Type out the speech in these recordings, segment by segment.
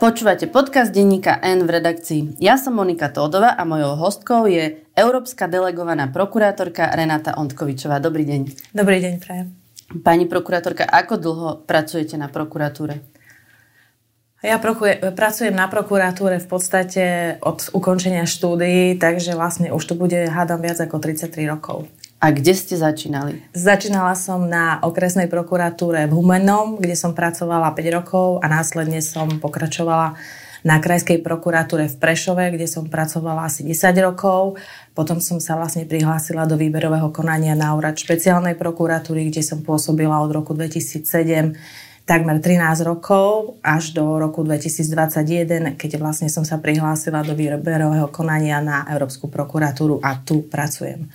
Počúvate podcast denníka N v redakcii. Ja som Monika Tódova a mojou hostkou je európska delegovaná prokurátorka Renata Ondkovičová. Dobrý deň. Dobrý deň, prajem. Pani prokurátorka, ako dlho pracujete na prokuratúre? Ja pracujem na prokuratúre v podstate od ukončenia štúdií, takže vlastne už to bude, hádam, viac ako 33 rokov. A kde ste začínali? Začínala som na okresnej prokuratúre v Humennom, kde som pracovala 5 rokov a následne som pokračovala na krajskej prokuratúre v Prešove, kde som pracovala asi 10 rokov. Potom som sa vlastne prihlásila do výberového konania na úrad špeciálnej prokuratúry, kde som pôsobila od roku 2007 takmer 13 rokov až do roku 2021, keď vlastne som sa prihlásila do výberového konania na Európsku prokuratúru a tu pracujem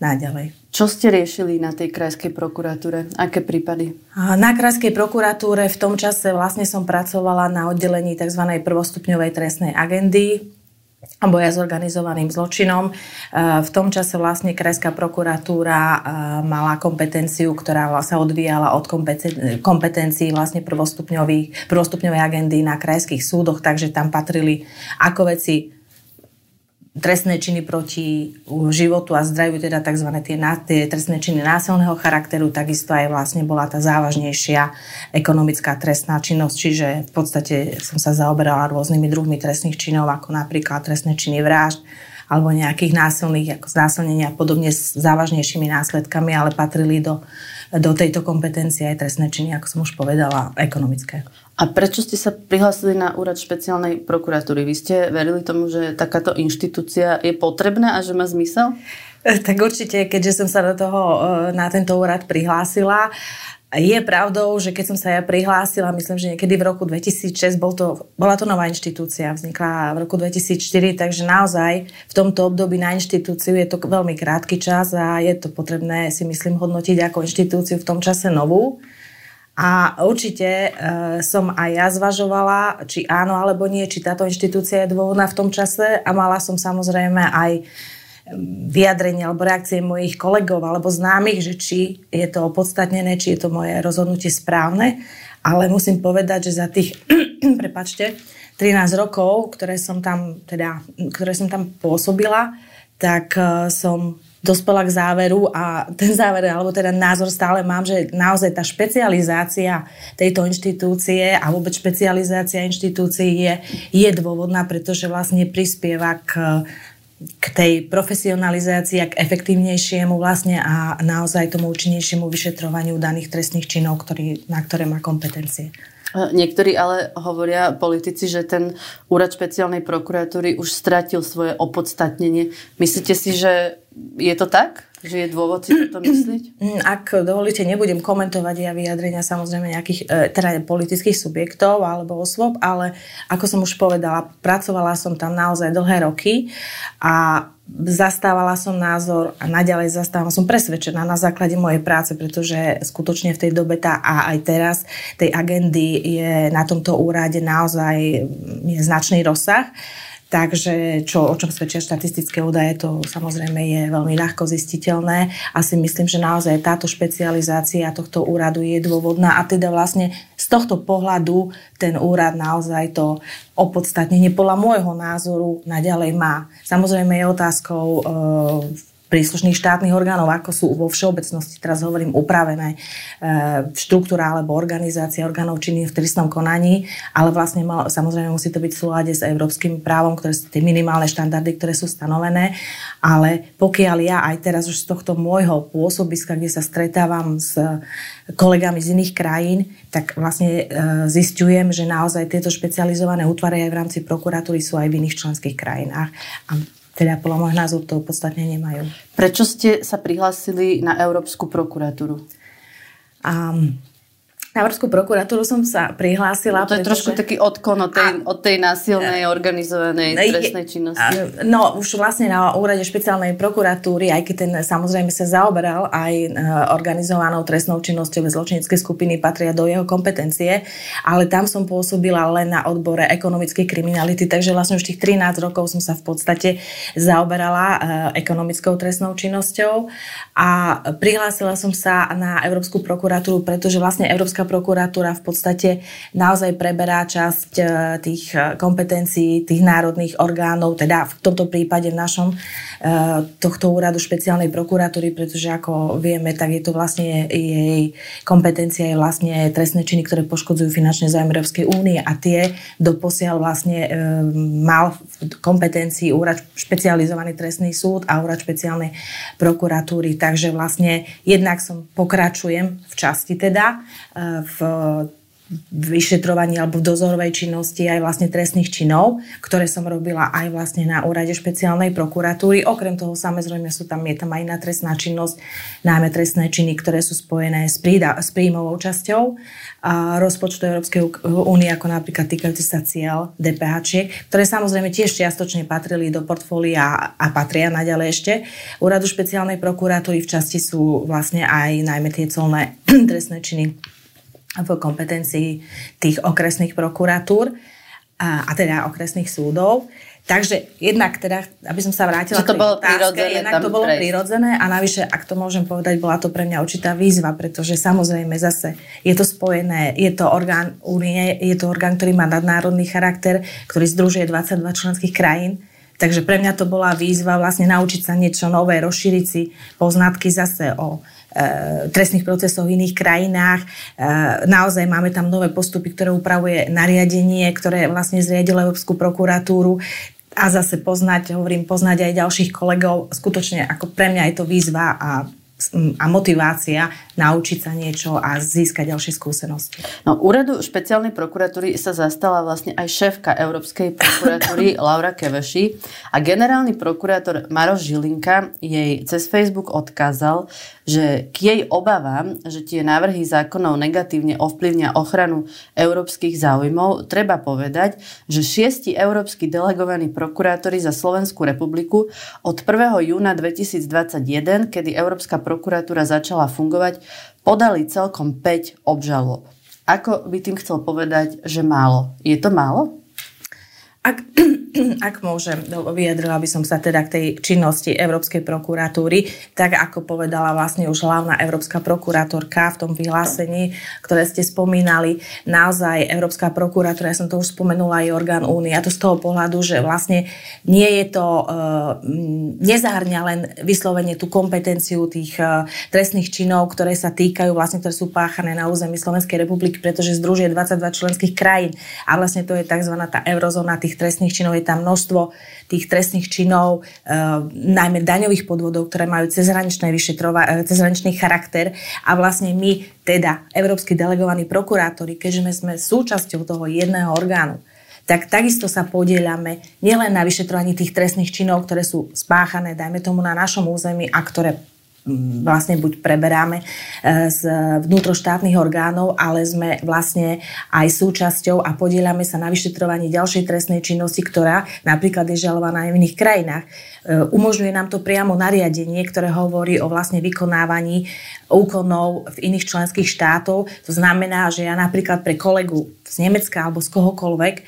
naďalej. Čo ste riešili na tej krajskej prokuratúre? Aké prípady? Na krajskej prokuratúre v tom čase vlastne som pracovala na oddelení tzv. prvostupňovej trestnej agendy boja s organizovaným zločinom. V tom čase vlastne Krajská prokuratúra mala kompetenciu, ktorá sa odvíjala od kompetencií vlastne prvostupňovej agendy na krajských súdoch, takže tam patrili ako veci trestné činy proti životu a zdraviu, teda tzv. Tie, tie trestné činy násilného charakteru, takisto aj vlastne bola tá závažnejšia ekonomická trestná činnosť, čiže v podstate som sa zaoberala rôznymi druhmi trestných činov, ako napríklad trestné činy vražd, alebo nejakých násilných, ako znásilnenia a podobne s závažnejšími následkami, ale patrili do, do tejto kompetencie aj trestné činy, ako som už povedala, ekonomické. A prečo ste sa prihlásili na úrad špeciálnej prokuratúry? Vy ste verili tomu, že takáto inštitúcia je potrebná a že má zmysel? Tak určite, keďže som sa do toho, e, na tento úrad prihlásila, je pravdou, že keď som sa ja prihlásila, myslím, že niekedy v roku 2006, bol to, bola to nová inštitúcia, vznikla v roku 2004, takže naozaj v tomto období na inštitúciu je to veľmi krátky čas a je to potrebné si myslím hodnotiť ako inštitúciu v tom čase novú. A určite e, som aj ja zvažovala, či áno alebo nie, či táto inštitúcia je dôvodná v tom čase a mala som samozrejme aj vyjadrenia alebo reakcie mojich kolegov alebo známych, že či je to opodstatnené, či je to moje rozhodnutie správne. Ale musím povedať, že za tých, prepačte, 13 rokov, ktoré som tam, teda, ktoré som tam pôsobila, tak e, som dospela k záveru a ten záver, alebo teda názor stále mám, že naozaj tá špecializácia tejto inštitúcie a vôbec špecializácia inštitúcií je, je dôvodná, pretože vlastne prispieva k k tej profesionalizácii a k efektívnejšiemu vlastne a naozaj tomu účinnejšiemu vyšetrovaniu daných trestných činov, ktorý, na ktoré má kompetencie. Niektorí ale hovoria politici, že ten úrad špeciálnej prokuratúry už stratil svoje opodstatnenie. Myslíte si, že je to tak? Že je dôvod si toto myslieť? Mm, ak dovolíte, nebudem komentovať ja vyjadrenia samozrejme nejakých e, teda politických subjektov alebo osôb, ale ako som už povedala, pracovala som tam naozaj dlhé roky a zastávala som názor a naďalej zastávam, som presvedčená na základe mojej práce, pretože skutočne v tej dobe tá, a aj teraz tej agendy je na tomto úrade naozaj je značný rozsah. Takže čo, o čom svedčia štatistické údaje, to samozrejme je veľmi ľahko zistiteľné. A si myslím, že naozaj táto špecializácia tohto úradu je dôvodná a teda vlastne z tohto pohľadu ten úrad naozaj to opodstatnenie podľa môjho názoru naďalej má. Samozrejme je otázkou e, príslušných štátnych orgánov, ako sú vo všeobecnosti, teraz hovorím, upravené e, štruktúra alebo organizácia orgánov činných v trestnom konaní, ale vlastne mal, samozrejme musí to byť v súlade s európskym právom, ktoré sú tie minimálne štandardy, ktoré sú stanovené, ale pokiaľ ja aj teraz už z tohto môjho pôsobiska, kde sa stretávam s kolegami z iných krajín, tak vlastne e, zistujem, že naozaj tieto špecializované útvary aj v rámci prokuratúry sú aj v iných členských krajinách. A teda podľa môjho názoru to podstatne nemajú. Prečo ste sa prihlásili na Európsku prokuratúru? Um, na Európsku prokuratúru som sa prihlásila. No to je pretože... trošku taký odklon od tej, a, od tej násilnej, organizovanej no, trestnej činnosti. No, už vlastne na úrade špeciálnej prokuratúry, aj keď ten samozrejme sa zaoberal aj e, organizovanou trestnou činnosťou zločinecké skupiny patria do jeho kompetencie, ale tam som pôsobila len na odbore ekonomickej kriminality, takže vlastne už tých 13 rokov som sa v podstate zaoberala e, ekonomickou trestnou činnosťou a prihlásila som sa na Európsku prokuratúru, pretože vlastne Európska Európska prokuratúra v podstate naozaj preberá časť e, tých e, kompetencií tých národných orgánov, teda v tomto prípade v našom tohto úradu špeciálnej prokuratúry, pretože ako vieme, tak je to vlastne jej kompetencia je vlastne trestné činy, ktoré poškodzujú finančné zájmy Európskej únie a tie doposiaľ vlastne mal v kompetencii úrad špecializovaný trestný súd a úrad špeciálnej prokuratúry. Takže vlastne jednak som pokračujem v časti teda e, v vyšetrovaní alebo v dozorovej činnosti aj vlastne trestných činov, ktoré som robila aj vlastne na úrade špeciálnej prokuratúry. Okrem toho samozrejme sú tam, je tam aj iná trestná činnosť, najmä trestné činy, ktoré sú spojené s, prída, s príjmovou časťou a rozpočtu Európskej únie, ako napríklad týkajúce sa cieľ DPH, ktoré samozrejme tiež čiastočne patrili do portfólia a patria naďalej ešte. Úradu špeciálnej prokuratúry v časti sú vlastne aj najmä tie colné trestné činy v kompetencii tých okresných prokuratúr a, a teda okresných súdov. Takže jednak teda, aby som sa vrátila Čiže to bolo prirodzené. Jednak to bolo prejsť. prirodzené a navyše, ak to môžem povedať, bola to pre mňa určitá výzva, pretože samozrejme zase je to spojené, je to orgán únie, je to orgán, ktorý má nadnárodný charakter, ktorý združuje 22 členských krajín. Takže pre mňa to bola výzva vlastne naučiť sa niečo nové, rozšíriť si poznatky zase o trestných procesov v iných krajinách. E, naozaj máme tam nové postupy, ktoré upravuje nariadenie, ktoré vlastne zriadilo Európsku prokuratúru a zase poznať, hovorím, poznať aj ďalších kolegov. Skutočne ako pre mňa je to výzva a a motivácia naučiť sa niečo a získať ďalšie skúsenosti. No, úradu špeciálnej prokuratúry sa zastala vlastne aj šéfka Európskej prokuratúry Laura Keveši a generálny prokurátor Maroš Žilinka jej cez Facebook odkázal, že k jej obavám, že tie návrhy zákonov negatívne ovplyvnia ochranu európskych záujmov, treba povedať, že šiesti európsky delegovaní prokurátori za Slovenskú republiku od 1. júna 2021, kedy Európska prokuratúra začala fungovať, podali celkom 5 obžalob. Ako by tým chcel povedať, že málo? Je to málo? Ak, ak môžem, vyjadrila by som sa teda k tej činnosti Európskej prokuratúry, tak ako povedala vlastne už hlavná Európska prokurátorka v tom vyhlásení, ktoré ste spomínali, naozaj Európska prokuratúra, ja som to už spomenula aj orgán únie, a to z toho pohľadu, že vlastne nie je to, uh, nezahrňa len vyslovene tú kompetenciu tých uh, trestných činov, ktoré sa týkajú, vlastne, ktoré sú páchané na území Slovenskej republiky, pretože združuje 22 členských krajín a vlastne to je tzv. tá eurozóna tých tých trestných činov, je tam množstvo tých trestných činov, e, najmä daňových podvodov, ktoré majú cezhraničné vyšetrova- e, cezhraničný charakter. A vlastne my, teda európsky delegovaní prokurátori, keďže sme súčasťou toho jedného orgánu, tak takisto sa podieľame nielen na vyšetrovaní tých trestných činov, ktoré sú spáchané, dajme tomu, na našom území a ktoré vlastne buď preberáme e, z vnútroštátnych orgánov, ale sme vlastne aj súčasťou a podielame sa na vyšetrovaní ďalšej trestnej činnosti, ktorá napríklad je žalovaná aj v iných krajinách. E, umožňuje nám to priamo nariadenie, ktoré hovorí o vlastne vykonávaní úkonov v iných členských štátov. To znamená, že ja napríklad pre kolegu z Nemecka alebo z kohokoľvek e,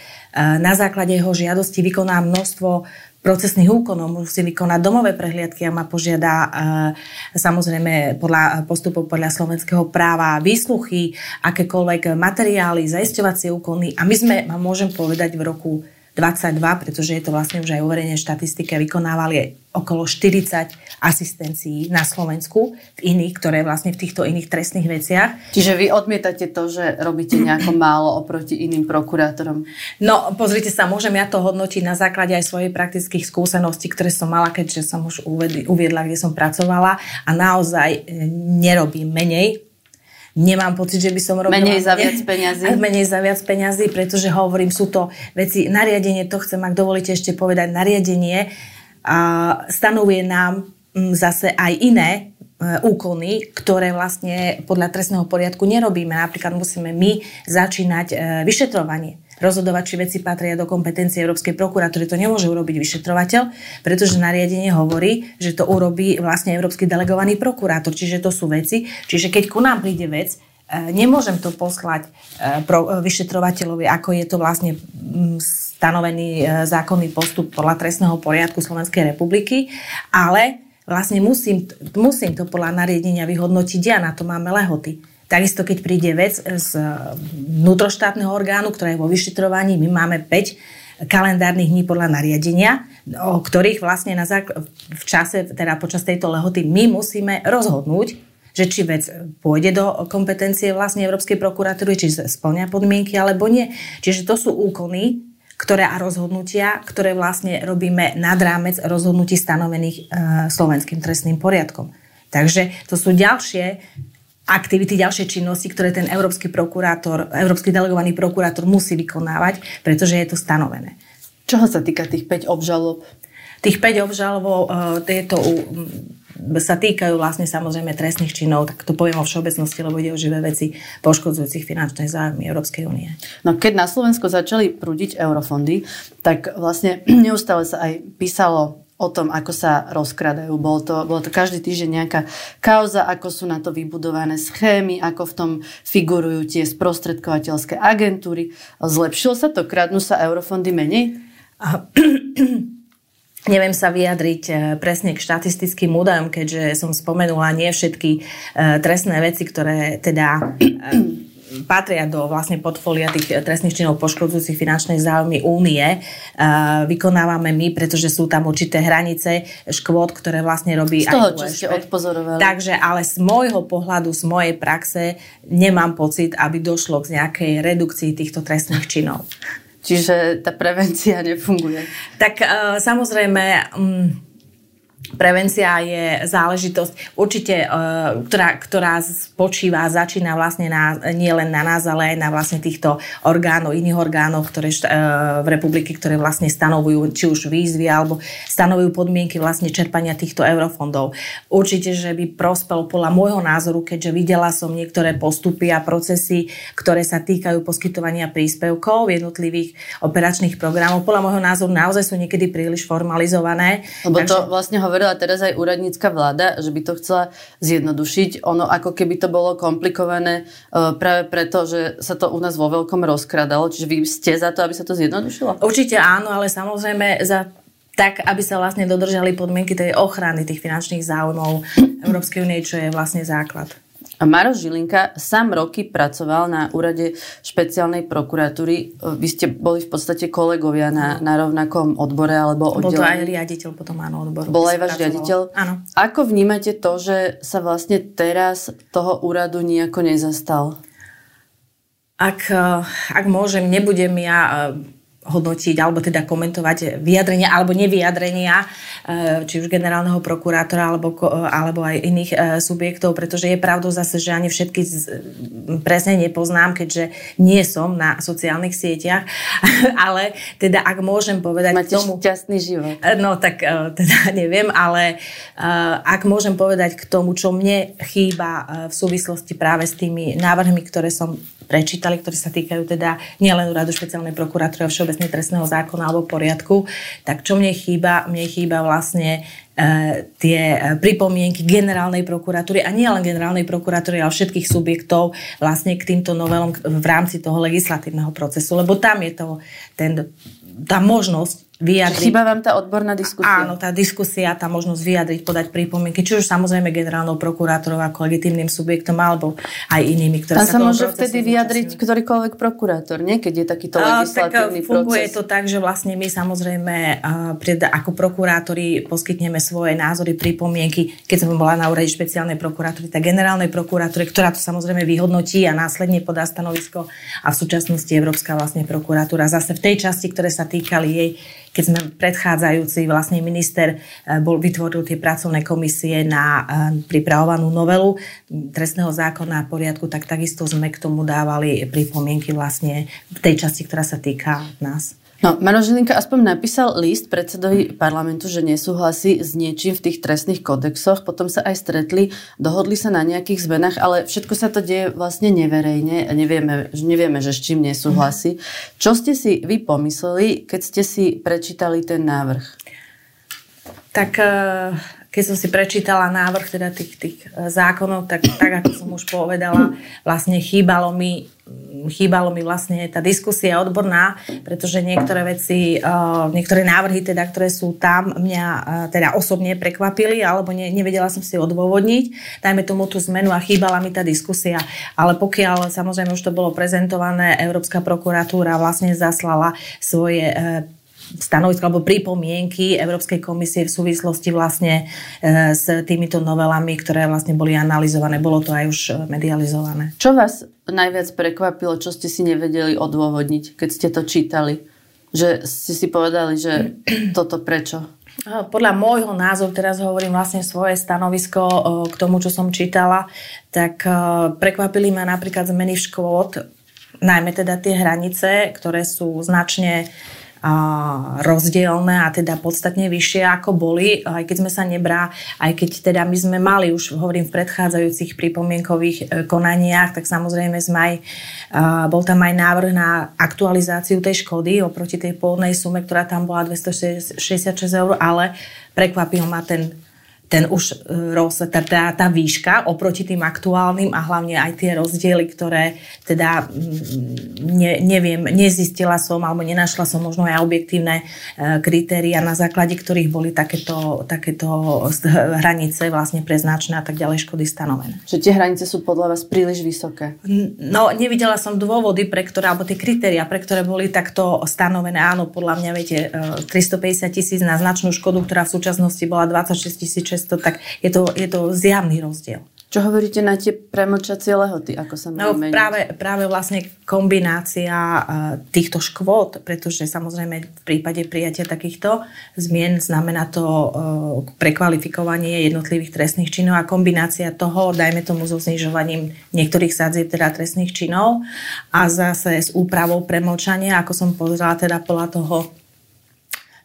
na základe jeho žiadosti vykonám množstvo procesných úkonov, musí vykonať domové prehliadky a ma požiada e, samozrejme podľa postupov podľa slovenského práva výsluchy, akékoľvek materiály, zaisťovacie úkony. A my sme, môžem povedať, v roku 22, pretože je to vlastne už aj uverejne štatistike, vykonávali okolo 40 asistencií na Slovensku v iných, ktoré vlastne v týchto iných trestných veciach. Čiže vy odmietate to, že robíte nejako málo oproti iným prokurátorom? No, pozrite sa, môžem ja to hodnotiť na základe aj svojej praktických skúseností, ktoré som mala, keďže som už uviedla, kde som pracovala a naozaj e, nerobím menej Nemám pocit, že by som robila... Menej za viac peňazí? Menej za viac peňazí, pretože hovorím, sú to veci, nariadenie, to chcem, ak dovolíte ešte povedať, nariadenie a stanovuje nám mm, zase aj iné e, úkony, ktoré vlastne podľa trestného poriadku nerobíme. Napríklad musíme my začínať e, vyšetrovanie rozhodovať, či veci patria do kompetencie Európskej prokuratúry. To nemôže urobiť vyšetrovateľ, pretože nariadenie hovorí, že to urobí vlastne Európsky delegovaný prokurátor. Čiže to sú veci. Čiže keď ku nám príde vec, e, nemôžem to poslať e, e, vyšetrovateľovi, ako je to vlastne stanovený zákonný postup podľa trestného poriadku Slovenskej republiky, ale vlastne musím, musím to podľa nariadenia vyhodnotiť ja, na to máme lehoty. Takisto, keď príde vec z vnútroštátneho orgánu, ktorá je vo vyšetrovaní, my máme 5 kalendárnych dní podľa nariadenia, o ktorých vlastne na zákl- v čase, teda počas tejto lehoty, my musíme rozhodnúť, že či vec pôjde do kompetencie vlastne Európskej prokuratúry, či splňa podmienky alebo nie. Čiže to sú úkony, ktoré a rozhodnutia, ktoré vlastne robíme nad rámec rozhodnutí stanovených e, slovenským trestným poriadkom. Takže to sú ďalšie aktivity, ďalšie činnosti, ktoré ten európsky prokurátor, európsky delegovaný prokurátor musí vykonávať, pretože je to stanovené. Čoho sa týka tých 5 obžalob? Tých 5 obžalob, e, tieto sa týkajú vlastne samozrejme trestných činov, tak to poviem o všeobecnosti, lebo ide o živé veci poškodzujúcich finančné zájmy Európskej únie. No keď na Slovensko začali prúdiť eurofondy, tak vlastne neustále sa aj písalo o tom, ako sa rozkradajú. Bolo to, bolo to každý týždeň nejaká kauza, ako sú na to vybudované schémy, ako v tom figurujú tie sprostredkovateľské agentúry. Zlepšilo sa to? Kradnú sa eurofondy menej? Neviem sa vyjadriť e, presne k štatistickým údajom, keďže som spomenula nie všetky e, trestné veci, ktoré teda e, patria do vlastne portfólia tých trestných činov poškodzujúcich finančnej záujmy únie. Vykonávame my, pretože sú tam určité hranice škôd, ktoré vlastne robí z toho, aj čo ste odpozorovali. Takže, ale z môjho pohľadu, z mojej praxe nemám pocit, aby došlo k nejakej redukcii týchto trestných činov. Čiže tá prevencia nefunguje. Tak uh, samozrejme... Um, Prevencia je záležitosť určite, uh, ktorá, ktorá spočíva, začína vlastne na, nie len na nás, ale aj na vlastne týchto orgánov, iných orgánov, ktoré uh, v republiky, ktoré vlastne stanovujú či už výzvy alebo stanovujú podmienky vlastne čerpania týchto eurofondov. Určite, že by prospel podľa môjho názoru, keďže videla som niektoré postupy a procesy, ktoré sa týkajú poskytovania príspevkov jednotlivých operačných programov. Podľa môjho názoru naozaj sú niekedy príliš formalizované. Lebo takže... to vlastne hovorí hovorila teraz aj úradnícka vláda, že by to chcela zjednodušiť. Ono ako keby to bolo komplikované uh, práve preto, že sa to u nás vo veľkom rozkradalo. Čiže vy ste za to, aby sa to zjednodušilo? Určite áno, ale samozrejme za tak, aby sa vlastne dodržali podmienky tej ochrany tých finančných záujmov Európskej únie, čo je vlastne základ. Maroš Žilinka sám roky pracoval na úrade špeciálnej prokuratúry. Vy ste boli v podstate kolegovia na, na rovnakom odbore alebo oddelení. Bol to aj riaditeľ potom áno odboru. Bol aj váš riaditeľ? Áno. Ako vnímate to, že sa vlastne teraz toho úradu nejako nezastal? Ak, ak môžem, nebudem ja hodnotiť alebo teda komentovať vyjadrenia alebo nevyjadrenia eh, či už generálneho prokurátora alebo, alebo aj iných eh, subjektov, pretože je pravdou zase, že ani všetky presne nepoznám, keďže nie som na sociálnych sieťach, ale teda ak môžem povedať Máte k tomu... šťastný život. Eh, no tak teda neviem, ale ak môžem povedať k tomu, čo mne chýba v súvislosti práve s tými návrhmi, ktoré som prečítali, ktoré sa týkajú teda nielen úradu špeciálnej prokuratúry a všeobecne trestného zákona alebo poriadku, tak čo mne chýba? Mne chýba vlastne e, tie e, pripomienky generálnej prokuratúry a nie len generálnej prokuratúry, ale všetkých subjektov vlastne k týmto novelom v rámci toho legislatívneho procesu, lebo tam je to ten, tá možnosť vyjadriť. Chýba vám tá odborná diskusia? Áno, tá diskusia, tá možnosť vyjadriť, podať pripomienky, či už samozrejme generálnou prokurátorov ako legitímnym subjektom, alebo aj inými, ktoré Tam sa, sa môže vtedy vyjadriť účastňujú. ktorýkoľvek prokurátor, nie? Keď je takýto legislatívny tak, funguje proces. to tak, že vlastne my samozrejme ako prokurátori poskytneme svoje názory, pripomienky. Keď som bola na úrade špeciálnej prokuratúry, tak generálnej prokuratúry, ktorá to samozrejme vyhodnotí a následne podá stanovisko a v súčasnosti Európska vlastne prokuratúra zase v tej časti, ktoré sa týkali jej keď sme predchádzajúci vlastne minister eh, bol, vytvoril tie pracovné komisie na eh, pripravovanú novelu trestného zákona a poriadku, tak takisto sme k tomu dávali pripomienky vlastne v tej časti, ktorá sa týka nás. No, Maro aspoň napísal list predsedovi parlamentu, že nesúhlasí s niečím v tých trestných kodexoch, potom sa aj stretli, dohodli sa na nejakých zmenách, ale všetko sa to deje vlastne neverejne, nevieme, nevieme, že s čím nesúhlasí. Čo ste si vy pomysleli, keď ste si prečítali ten návrh? Tak eh, keď som si prečítala návrh teda tých, tých eh, zákonov, tak, tak ako som už povedala, vlastne chýbalo mi chýbalo mi vlastne tá diskusia odborná, pretože niektoré veci, niektoré návrhy, teda, ktoré sú tam, mňa teda osobne prekvapili, alebo ne, nevedela som si odôvodniť. Dajme tomu tú zmenu a chýbala mi tá diskusia. Ale pokiaľ samozrejme už to bolo prezentované, Európska prokuratúra vlastne zaslala svoje stanovisko alebo pripomienky Európskej komisie v súvislosti vlastne e, s týmito novelami, ktoré vlastne boli analyzované. Bolo to aj už medializované. Čo vás najviac prekvapilo, čo ste si nevedeli odôvodniť, keď ste to čítali? Že ste si povedali, že toto prečo? Podľa môjho názoru, teraz hovorím vlastne svoje stanovisko e, k tomu, čo som čítala, tak e, prekvapili ma napríklad zmeny v škôd, najmä teda tie hranice, ktoré sú značne rozdielne a teda podstatne vyššie ako boli, aj keď sme sa nebrá, aj keď teda my sme mali už, hovorím, v predchádzajúcich pripomienkových e, konaniach, tak samozrejme sme aj, bol tam aj návrh na aktualizáciu tej škody oproti tej pôvodnej sume, ktorá tam bola 266 eur, ale prekvapil ma ten ten už e, roz, tá, tá, tá výška oproti tým aktuálnym a hlavne aj tie rozdiely, ktoré teda mm, ne, neviem, nezistila som alebo nenašla som možno aj objektívne e, kritéria, na základe ktorých boli takéto, takéto hranice vlastne pre značné a tak ďalej škody stanovené. Že tie hranice sú podľa vás príliš vysoké? No, nevidela som dôvody, pre ktoré, alebo tie kritéria, pre ktoré boli takto stanovené. Áno, podľa mňa, viete, 350 e, tisíc na značnú škodu, ktorá v súčasnosti bola 26 600, tak je to, je to zjavný rozdiel. Čo hovoríte na tie premlčacie lehoty, ako sa no, práve, práve vlastne kombinácia uh, týchto škôd, pretože samozrejme v prípade prijatia takýchto zmien znamená to uh, prekvalifikovanie jednotlivých trestných činov a kombinácia toho, dajme tomu so znižovaním niektorých sadzieb teda trestných činov a zase s úpravou premlčania, ako som pozrela teda podľa toho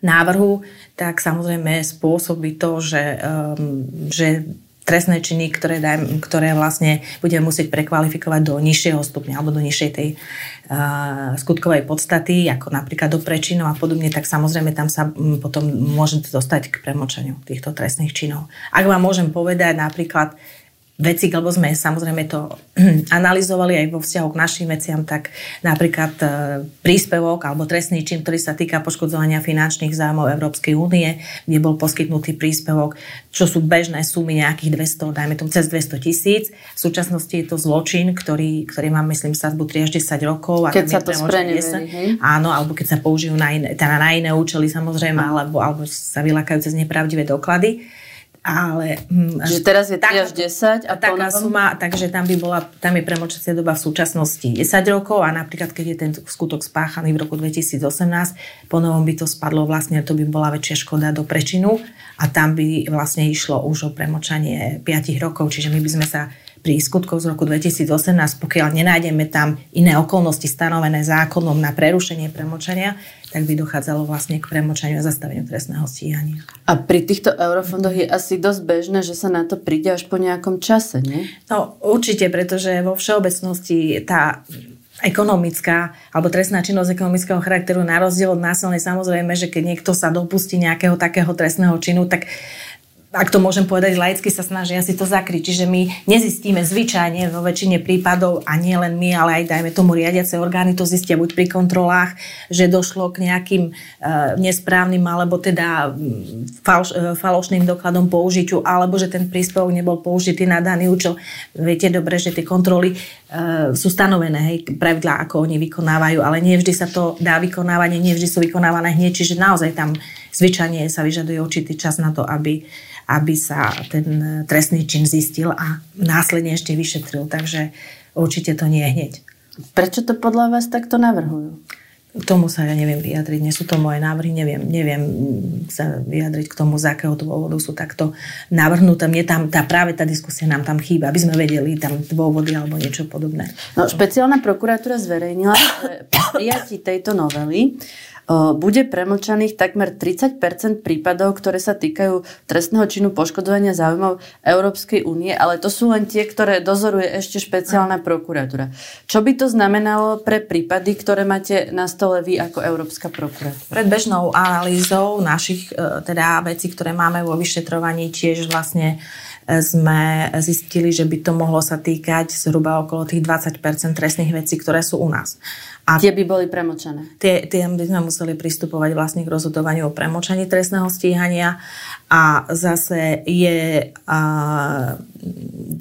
návrhu, tak samozrejme spôsobí to, že, um, že trestné činy, ktoré, daj, ktoré vlastne budeme musieť prekvalifikovať do nižšieho stupňa alebo do nižšej tej uh, skutkovej podstaty, ako napríklad do prečinov a podobne, tak samozrejme tam sa um, potom môžete dostať k premočaniu týchto trestných činov. Ak vám môžem povedať napríklad, veci, lebo sme samozrejme to analyzovali aj vo vzťahu k našim veciam, tak napríklad e, príspevok alebo trestný čin, ktorý sa týka poškodzovania finančných zájmov Európskej únie, kde bol poskytnutý príspevok, čo sú bežné sumy nejakých 200, dajme tomu cez 200 tisíc. V súčasnosti je to zločin, ktorý, ktorý má, myslím, sadbu 3 až 10 rokov. A keď sa to spreneverí, Áno, alebo keď sa použijú na iné, teda na iné účely samozrejme, alebo, alebo sa vylakajú cez nepravdivé doklady ale... Hm, Čiže teraz je 3 až 10 a taká suma, takže tam by bola, tam je premočacia doba v súčasnosti 10 rokov a napríklad keď je ten skutok spáchaný v roku 2018, po novom by to spadlo vlastne, to by bola väčšia škoda do prečinu a tam by vlastne išlo už o premočanie 5 rokov, čiže my by sme sa pri skutkoch z roku 2018, pokiaľ nenájdeme tam iné okolnosti stanovené zákonom na prerušenie premočania, tak by dochádzalo vlastne k premočaniu a zastaveniu trestného stíhania. A pri týchto eurofondoch je asi dosť bežné, že sa na to príde až po nejakom čase, nie? No určite, pretože vo všeobecnosti tá ekonomická alebo trestná činnosť ekonomického charakteru na rozdiel od násilnej samozrejme, že keď niekto sa dopustí nejakého takého trestného činu, tak ak to môžem povedať, laicky sa snažia si to zakryť. Čiže my nezistíme zvyčajne vo väčšine prípadov, a nie len my, ale aj dajme tomu riadiace orgány to zistia buď pri kontrolách, že došlo k nejakým e, nesprávnym alebo teda falš, e, falošným dokladom použitiu, alebo že ten príspevok nebol použitý na daný účel. Viete dobre, že tie kontroly e, sú stanovené, hej, pravidlá, ako oni vykonávajú, ale nie vždy sa to dá vykonávať, nie vždy sú vykonávané hneď, čiže naozaj tam zvyčajne sa vyžaduje určitý čas na to, aby aby sa ten trestný čin zistil a následne ešte vyšetril. Takže určite to nie je hneď. Prečo to podľa vás takto navrhujú? K tomu sa ja neviem vyjadriť. Nie sú to moje návrhy, neviem, neviem sa vyjadriť k tomu, z akého dôvodu sú takto navrhnuté. Mne tam tá, práve tá diskusia nám tam chýba, aby sme vedeli tam dôvody alebo niečo podobné. No, špeciálna prokuratúra zverejnila, prijatí tejto novely bude premlčaných takmer 30% prípadov, ktoré sa týkajú trestného činu poškodovania záujmov Európskej únie, ale to sú len tie, ktoré dozoruje ešte špeciálna prokuratúra. Čo by to znamenalo pre prípady, ktoré máte na stole vy ako Európska prokuratúra? Pred bežnou analýzou našich e, teda vecí, ktoré máme vo vyšetrovaní, tiež vlastne sme zistili, že by to mohlo sa týkať zhruba okolo tých 20% trestných vecí, ktoré sú u nás. A tie by boli premočané? Tie, tie by sme museli pristupovať vlastne k rozhodovaniu o premočaní trestného stíhania a zase je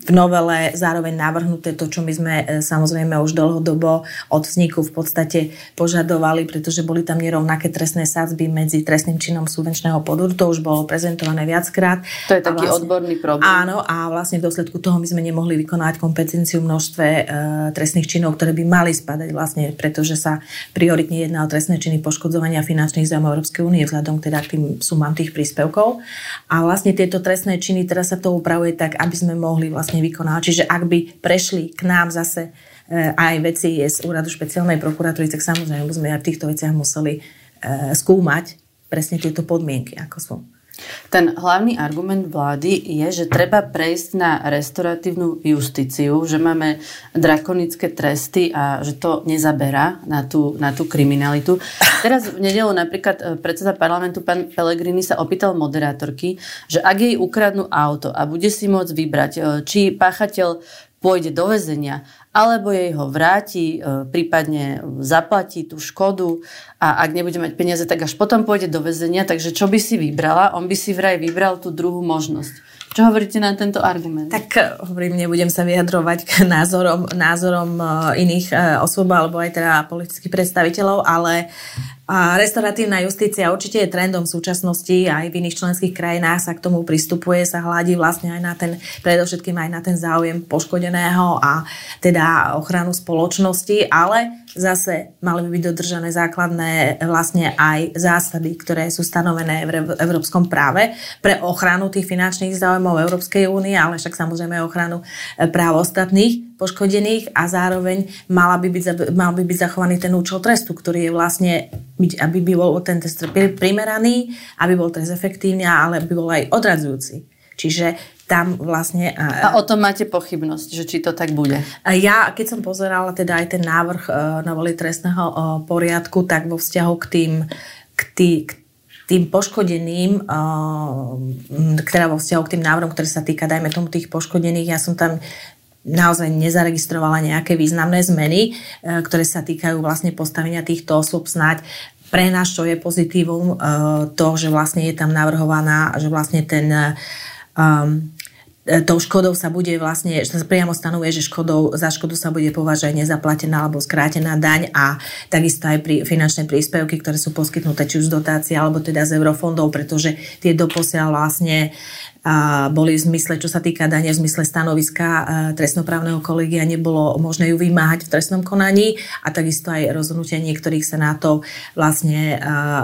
v novele zároveň navrhnuté to, čo my sme e, samozrejme už dlhodobo od vzniku v podstate požadovali, pretože boli tam nerovnaké trestné sadzby medzi trestným činom súvenčného podvodu. To už bolo prezentované viackrát. To je taký vlastne, odborný problém. Áno, a vlastne v dôsledku toho my sme nemohli vykonať kompetenciu množstve e, trestných činov, ktoré by mali spadať vlastne, pretože sa prioritne jedná o trestné činy poškodzovania finančných zájmov Európskej únie vzhľadom teda k tým sumám tých príspevkov. A vlastne tieto trestné činy teraz sa to upravuje tak, aby sme mohli vlastne vykonávať. Čiže ak by prešli k nám zase e, aj veci z úradu špeciálnej prokuratúry, tak samozrejme sme aj v týchto veciach museli e, skúmať presne tieto podmienky, ako sú. Ten hlavný argument vlády je, že treba prejsť na restauratívnu justíciu, že máme drakonické tresty a že to nezaberá na tú, na tú kriminalitu. Teraz v nedelu napríklad e, predseda parlamentu pán Pellegrini sa opýtal moderátorky, že ak jej ukradnú auto a bude si môcť vybrať, e, či páchateľ pôjde do väzenia, alebo jej ho vráti, e, prípadne zaplatí tú škodu a ak nebude mať peniaze, tak až potom pôjde do väzenia. Takže čo by si vybrala? On by si vraj vybral tú druhú možnosť. Čo hovoríte na tento argument? Tak e, hovorím, nebudem sa vyjadrovať k názorom, názorom e, iných osôb alebo aj teda politických predstaviteľov, ale a restauratívna justícia určite je trendom v súčasnosti aj v iných členských krajinách sa k tomu pristupuje, sa hľadí vlastne aj na ten, predovšetkým aj na ten záujem poškodeného a teda ochranu spoločnosti, ale zase mali by byť dodržané základné vlastne aj zásady, ktoré sú stanovené v európskom práve pre ochranu tých finančných záujmov Európskej únie, ale však samozrejme ochranu práv ostatných poškodených a zároveň mala by byť, mal by byť zachovaný ten účel trestu, ktorý je vlastne, aby by bol ten trest primeraný, aby bol trest efektívny, ale aby bol aj odradzujúci. Čiže tam vlastne... A o tom máte pochybnosť, že či to tak bude? Ja, keď som pozerala teda aj ten návrh e, novely trestného e, poriadku, tak vo vzťahu k tým, k tý, k tým poškodeným, ktorá vo vzťahu k tým návrhom, ktoré sa týka, dajme tomu, tých poškodených, ja som tam naozaj nezaregistrovala nejaké významné zmeny, e, ktoré sa týkajú vlastne postavenia týchto osôb. Snáď pre nás, čo je pozitívum, e, to, že vlastne je tam navrhovaná, že vlastne ten um, tou škodou sa bude vlastne, že sa priamo stanovuje, že škodou, za škodu sa bude považovať nezaplatená alebo skrátená daň a takisto aj pri finančné príspevky, ktoré sú poskytnuté či už z dotácie alebo teda z eurofondov, pretože tie doposiaľ vlastne boli v zmysle, čo sa týka dania v zmysle stanoviska e, trestnoprávneho kolegia, nebolo možné ju vymáhať v trestnom konaní a takisto aj rozhodnutia niektorých senátov vlastne e,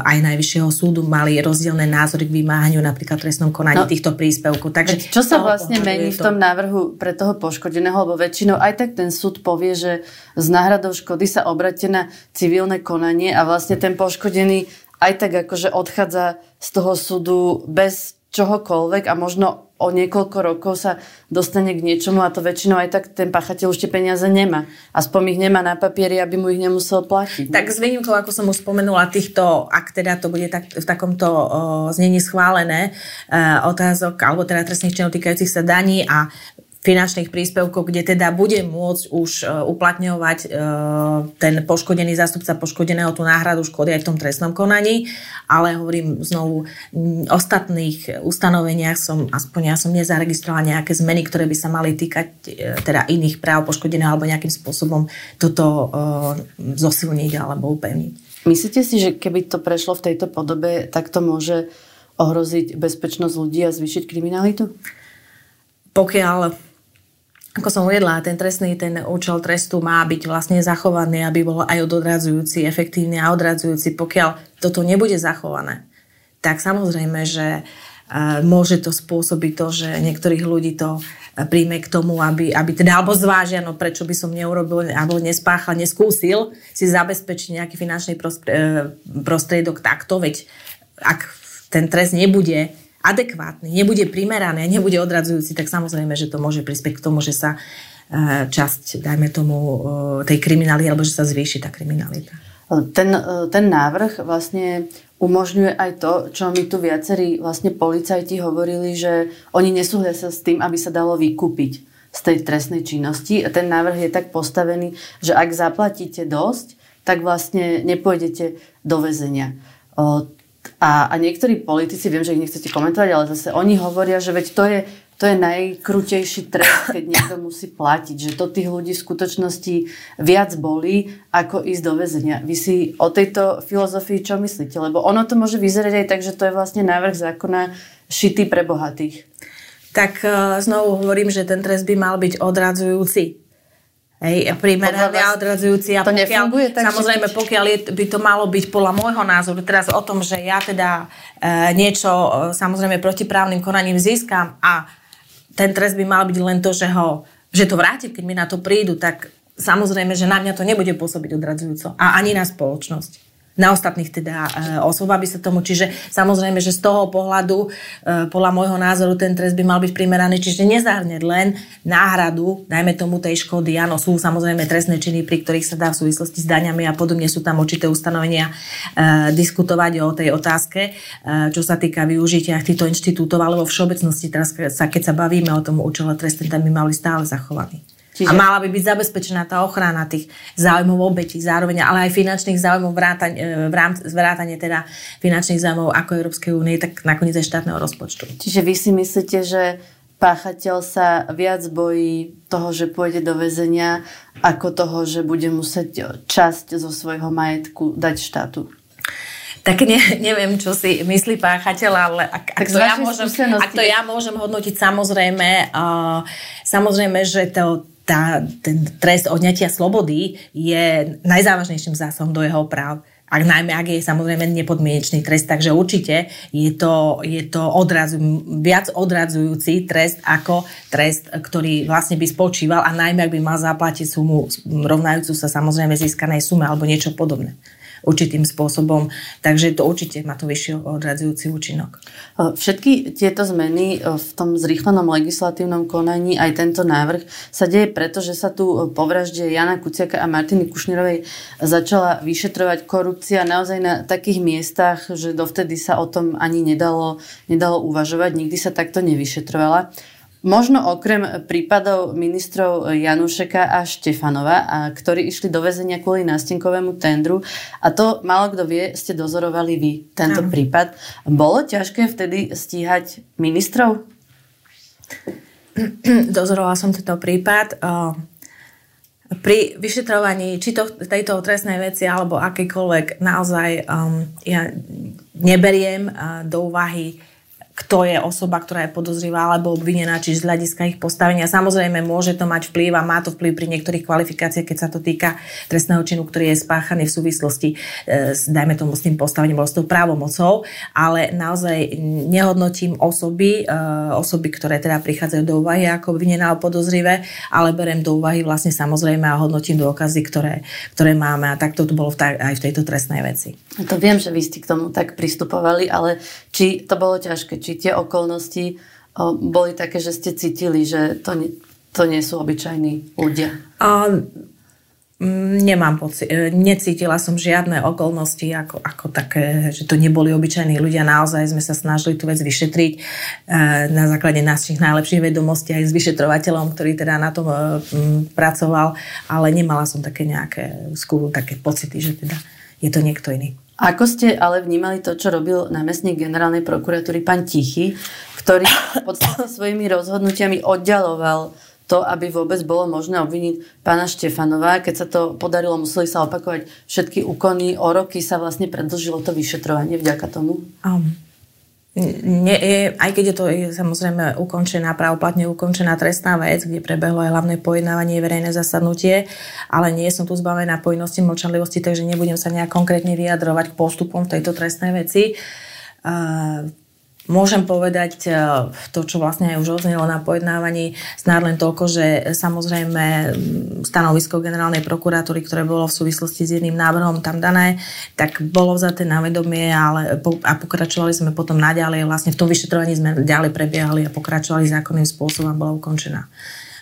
aj Najvyššieho súdu mali rozdielne názory k vymáhaniu napríklad v trestnom konaní no, týchto príspevkov. Takže čo sa vlastne mení v tom návrhu pre toho poškodeného, lebo väčšinou aj tak ten súd povie, že z náhradou škody sa obrate na civilné konanie a vlastne ten poškodený aj tak akože odchádza z toho súdu bez čohokoľvek a možno o niekoľko rokov sa dostane k niečomu a to väčšinou aj tak ten pachateľ už tie peniaze nemá. Aspoň ich nemá na papieri, aby mu ich nemusel platiť. Tak s výnimkou, ako som už spomenula, týchto, ak teda to bude tak, v takomto o, znení schválené, e, otázok, alebo teda trestných činov týkajúcich sa daní a finančných príspevkov, kde teda bude môcť už e, uplatňovať e, ten poškodený zástupca poškodeného tú náhradu škody aj v tom trestnom konaní, ale hovorím znovu, v ostatných ustanoveniach som, aspoň ja som nezaregistrovala nejaké zmeny, ktoré by sa mali týkať e, teda iných práv poškodeného alebo nejakým spôsobom toto zosilniť alebo upevniť. Myslíte si, že keby to prešlo v tejto podobe, tak to môže ohroziť bezpečnosť ľudí a zvýšiť kriminalitu? Pokiaľ ako som uvedla, ten trestný, ten účel trestu má byť vlastne zachovaný, aby bol aj odradzujúci, efektívny a odradzujúci. Pokiaľ toto nebude zachované, tak samozrejme, že e, môže to spôsobiť to, že niektorých ľudí to e, príjme k tomu, aby, aby teda, alebo zvážia, no prečo by som neurobil, alebo nespáchal, neskúsil si zabezpečiť nejaký finančný e, prostriedok takto, veď ak ten trest nebude adekvátny, nebude primeraný, nebude odradzujúci, tak samozrejme, že to môže prispieť k tomu, že sa e, časť, dajme tomu, e, tej kriminality, alebo že sa zvýši tá kriminalita. Ten, ten návrh vlastne umožňuje aj to, čo mi tu viacerí vlastne policajti hovorili, že oni nesúhlasia s tým, aby sa dalo vykúpiť z tej trestnej činnosti. A ten návrh je tak postavený, že ak zaplatíte dosť, tak vlastne nepôjdete do väzenia. A, a niektorí politici, viem, že ich nechcete komentovať, ale zase oni hovoria, že veď to je to je najkrutejší trest, keď niekto musí platiť, že to tých ľudí v skutočnosti viac bolí, ako ísť do väzenia. Vy si o tejto filozofii čo myslíte? Lebo ono to môže vyzerať aj tak, že to je vlastne návrh zákona šitý pre bohatých. Tak uh, znovu hovorím, že ten trest by mal byť odradzujúci. Hej, primeraný a odradzujúci. A to pokiaľ, nefunguje tak, Samozrejme, že... pokiaľ je, by to malo byť podľa môjho názoru teraz o tom, že ja teda e, niečo e, samozrejme protiprávnym konaním získam a ten trest by mal byť len to, že, ho, že to vrátiť, keď mi na to prídu, tak samozrejme, že na mňa to nebude pôsobiť odradzujúco. A ani na spoločnosť na ostatných teda e, osôb, aby sa tomu, čiže samozrejme, že z toho pohľadu, e, podľa môjho názoru, ten trest by mal byť primeraný, čiže nezahrňať len náhradu, dajme tomu tej škody, áno, sú samozrejme trestné činy, pri ktorých sa dá v súvislosti s daňami a podobne sú tam určité ustanovenia e, diskutovať o tej otázke, e, čo sa týka využitia týchto inštitútov, alebo všeobecnosti, teraz keď sa bavíme o tom účele trestný, ten by mali stále zachovaný. Čiže... A mala by byť zabezpečená tá ochrana tých záujmov obetí zároveň, ale aj finančných záujmov vrátane, v rámci vrátane teda finančných záujmov ako Európskej únie, tak nakoniec aj štátneho rozpočtu. Čiže vy si myslíte, že páchateľ sa viac bojí toho, že pôjde do väzenia, ako toho, že bude musieť časť zo svojho majetku dať štátu? tak ne, neviem, čo si myslí páchateľ, ale ak, ak, to, ja môžem, ak to ja môžem hodnotiť, samozrejme, uh, samozrejme, že to, tá, ten trest odňatia slobody je najzávažnejším zásahom do jeho práv. Ak najmä, ak je samozrejme nepodmienečný trest, takže určite je to, je to odrazu, viac odradzujúci trest ako trest, ktorý vlastne by spočíval a najmä, ak by mal zaplatiť sumu rovnajúcu sa samozrejme získanej sume alebo niečo podobné určitým spôsobom. Takže to určite má to vyšší odradzujúci účinok. Všetky tieto zmeny v tom zrýchlenom legislatívnom konaní, aj tento návrh, sa deje preto, že sa tu po vražde Jana Kuciaka a Martiny Kušnerovej začala vyšetrovať korupcia naozaj na takých miestach, že dovtedy sa o tom ani nedalo, nedalo uvažovať. Nikdy sa takto nevyšetrovala. Možno okrem prípadov ministrov Janúšeka a Štefanova, a ktorí išli do väzenia kvôli nástenkovému tendru, a to málo kto vie, ste dozorovali vy tento Aha. prípad. Bolo ťažké vtedy stíhať ministrov? Dozorovala som tento prípad. Pri vyšetrovaní či to, tejto trestnej veci alebo akýkoľvek naozaj um, ja neberiem uh, do úvahy kto je osoba, ktorá je podozrivá alebo obvinená, čiže z hľadiska ich postavenia. Samozrejme, môže to mať vplyv a má to vplyv pri niektorých kvalifikáciách, keď sa to týka trestného činu, ktorý je spáchaný v súvislosti e, s, dajme tomu, s tým postavením alebo s tou právomocou, ale naozaj nehodnotím osoby, e, osoby, ktoré teda prichádzajú do úvahy ako obvinená alebo podozrivé, ale berem do úvahy vlastne samozrejme a hodnotím dôkazy, ktoré, ktoré máme a takto to bolo aj v tejto trestnej veci. To viem, že vy ste k tomu tak pristupovali, ale či to bolo ťažké, či tie okolnosti boli také, že ste cítili, že to, nie, to nie sú obyčajní ľudia? A, nemám pocit, e, necítila som žiadne okolnosti ako, ako také, že to neboli obyčajní ľudia. Naozaj sme sa snažili tú vec vyšetriť e, na základe našich najlepších vedomostí aj s vyšetrovateľom, ktorý teda na tom e, pracoval, ale nemala som také nejaké skúru, také pocity, že teda je to niekto iný. Ako ste ale vnímali to, čo robil námestník generálnej prokuratúry pán Tichy, ktorý v podstate svojimi rozhodnutiami oddialoval to, aby vôbec bolo možné obviniť pána Štefanova. Keď sa to podarilo, museli sa opakovať všetky úkony. O roky sa vlastne predlžilo to vyšetrovanie vďaka tomu. Um. Nie, je, aj keď je to je, samozrejme ukončená, právoplatne ukončená trestná vec, kde prebehlo aj hlavné pojednávanie, verejné zasadnutie, ale nie som tu zbavená povinnosti mlčanlivosti, takže nebudem sa nejak konkrétne vyjadrovať k postupom v tejto trestnej veci. Uh, Môžem povedať e, to, čo vlastne aj už oznelo na pojednávaní, snáď len toľko, že samozrejme stanovisko generálnej prokuratúry, ktoré bolo v súvislosti s jedným návrhom tam dané, tak bolo vzaté na vedomie ale, a pokračovali sme potom naďalej. Vlastne v tom vyšetrovaní sme ďalej prebiehali a pokračovali zákonným spôsobom a bola ukončená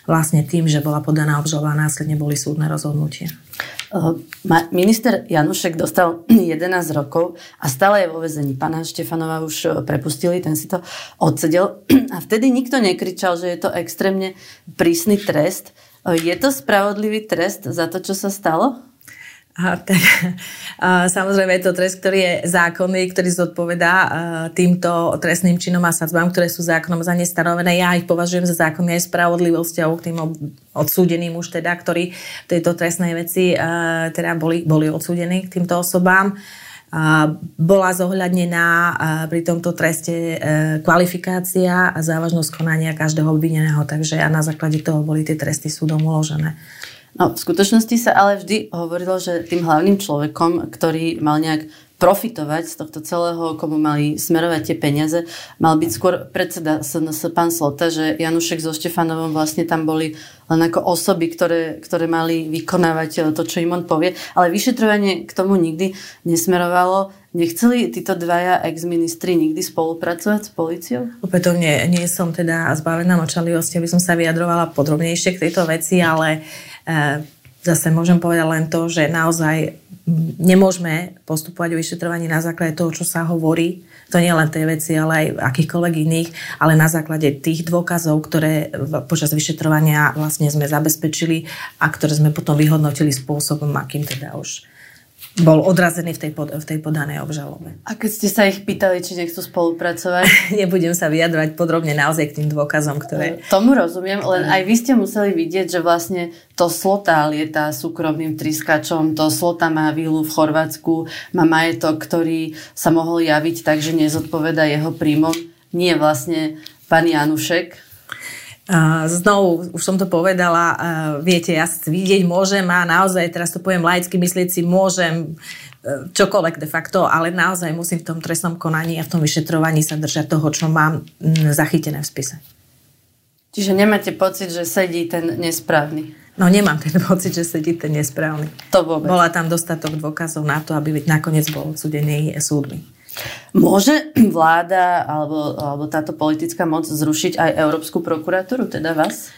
vlastne tým, že bola podaná obžaloba a následne boli súdne rozhodnutia. Minister Janušek dostal 11 rokov a stále je vo vezení. Pána Štefanova už prepustili, ten si to odsedel. A vtedy nikto nekričal, že je to extrémne prísny trest. Je to spravodlivý trest za to, čo sa stalo? A, tak, a, samozrejme je to trest, ktorý je zákonný, ktorý zodpovedá a, týmto trestným činom a sadzbám, ktoré sú zákonom za nestanovené. Ja ich považujem za zákonné aj spravodlivosťou k tým odsúdeným už teda, ktorí v tejto trestnej veci a, teda boli, boli odsúdení k týmto osobám. A bola zohľadnená pri tomto treste e, kvalifikácia a závažnosť konania každého obvineného, takže a na základe toho boli tie tresty súdom uložené. No, v skutočnosti sa ale vždy hovorilo, že tým hlavným človekom, ktorý mal nejak profitovať z tohto celého, komu mali smerovať tie peniaze, mal byť skôr predseda SNS pán Slota, že Janušek so Štefanovom vlastne tam boli len ako osoby, ktoré, ktoré mali vykonávať to, čo im on povie. Ale vyšetrovanie k tomu nikdy nesmerovalo. Nechceli títo dvaja ex-ministri nikdy spolupracovať s policiou? Opätovne nie som teda zbavená močalivosti, aby som sa vyjadrovala podrobnejšie k tejto veci, ale E, zase môžem povedať len to, že naozaj nemôžeme postupovať o vyšetrovaní na základe toho, čo sa hovorí. To nie len tej veci, ale aj akýchkoľvek iných, ale na základe tých dôkazov, ktoré počas vyšetrovania vlastne sme zabezpečili a ktoré sme potom vyhodnotili spôsobom, akým teda už bol odrazený v tej, pod, v tej podanej obžalobe. A keď ste sa ich pýtali, či nechcú spolupracovať? Nebudem sa vyjadrovať podrobne naozaj k tým dôkazom, ktoré... Tomu rozumiem, len aj vy ste museli vidieť, že vlastne to Slota lieta súkromným triskačom, to Slota má vílu v Chorvátsku, má majetok, ktorý sa mohol javiť tak, že nezodpoveda jeho príjmom. Nie vlastne pán Janušek, Znovu, už som to povedala, viete, ja vidieť môžem a naozaj, teraz to poviem laicky, myslieť si môžem e, čokoľvek de facto, ale naozaj musím v tom trestnom konaní a v tom vyšetrovaní sa držať toho, čo mám zachytené v spise. Čiže nemáte pocit, že sedí ten nesprávny? No nemám ten pocit, že sedí ten nesprávny. To vôbec. Bola tam dostatok dôkazov na to, aby nakoniec bol odsudený súdmi. Môže vláda alebo, alebo táto politická moc zrušiť aj Európsku prokuratúru, teda vás?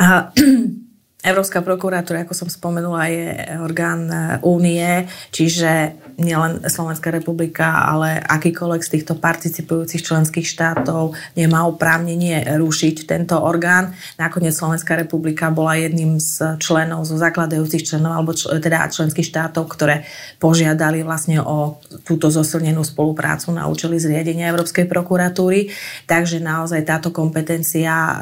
A, Európska prokuratúra, ako som spomenula, je orgán únie, čiže nielen Slovenská republika, ale akýkoľvek z týchto participujúcich členských štátov nemá oprávnenie rušiť tento orgán. Nakoniec Slovenská republika bola jedným z členov, zo zakladajúcich členov, alebo čl- teda členských štátov, ktoré požiadali vlastne o túto zosilnenú spoluprácu na účely zriadenia Európskej prokuratúry. Takže naozaj táto kompetencia e,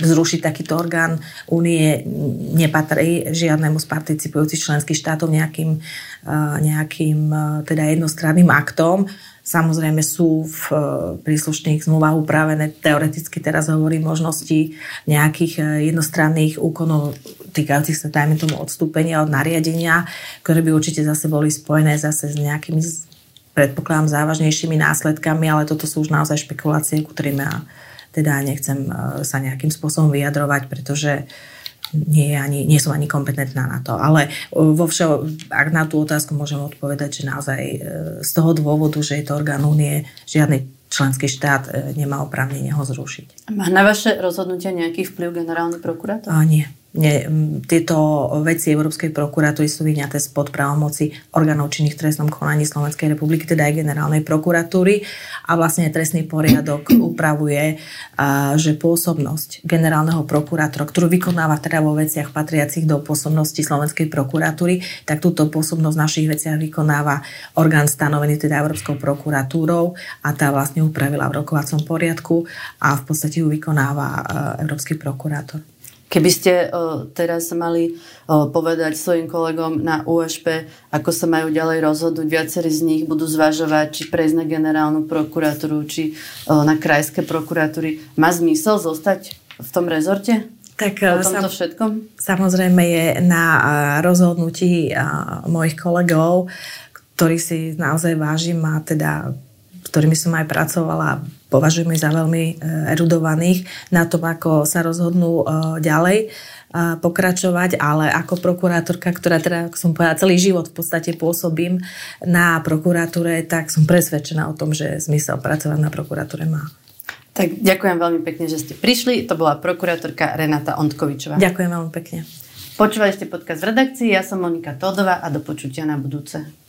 zrušiť takýto orgán únie nepatrí žiadnemu z participujúcich členských štátov nejakým, e, nejakým nejakým e, teda jednostranným aktom. Samozrejme sú v e, príslušných zmluvách upravené, teoreticky teraz hovorím, možnosti nejakých jednostranných úkonov týkajúcich sa, dajme tomu, odstúpenia od nariadenia, ktoré by určite zase boli spojené zase s nejakými predpokladám závažnejšími následkami, ale toto sú už naozaj špekulácie, ku ktorým ja teda nechcem sa nejakým spôsobom vyjadrovať, pretože uh, nie, ani, nie som ani kompetentná na to. Ale e, vo všeo, ak na tú otázku môžem odpovedať, že naozaj e, z toho dôvodu, že je to orgán únie, žiadny členský štát e, nemá oprávnenie ho zrušiť. Má na vaše rozhodnutia nejaký vplyv generálny prokurátor? A nie ne, tieto veci Európskej prokuratúry sú vyňaté spod právomoci orgánov činných v trestnom konaní Slovenskej republiky, teda aj generálnej prokuratúry a vlastne trestný poriadok upravuje, že pôsobnosť generálneho prokurátora, ktorú vykonáva teda vo veciach patriacich do pôsobnosti Slovenskej prokuratúry, tak túto pôsobnosť v našich veciach vykonáva orgán stanovený teda Európskou prokuratúrou a tá vlastne upravila v rokovacom poriadku a v podstate ju vykonáva Európsky prokurátor. Keby ste o, teraz mali o, povedať svojim kolegom na USP, ako sa majú ďalej rozhodnúť, viacerí z nich budú zvažovať, či prejsť na generálnu prokuratúru, či o, na krajské prokuratúry. Má zmysel zostať v tom rezorte? Tak, o tomto sam, všetkom? Samozrejme je na rozhodnutí mojich kolegov, ktorí si naozaj vážim a teda ktorými som aj pracovala, považujem ich za veľmi e, erudovaných na tom, ako sa rozhodnú e, ďalej e, pokračovať, ale ako prokurátorka, ktorá teda, ako som povedala, celý život v podstate pôsobím na prokuratúre, tak som presvedčená o tom, že zmysel pracovať na prokuratúre má. Tak ďakujem veľmi pekne, že ste prišli. To bola prokurátorka Renata Ondkovičová. Ďakujem veľmi pekne. Počúvali ste podcast v redakcii, ja som Monika Todová a do počutia na budúce.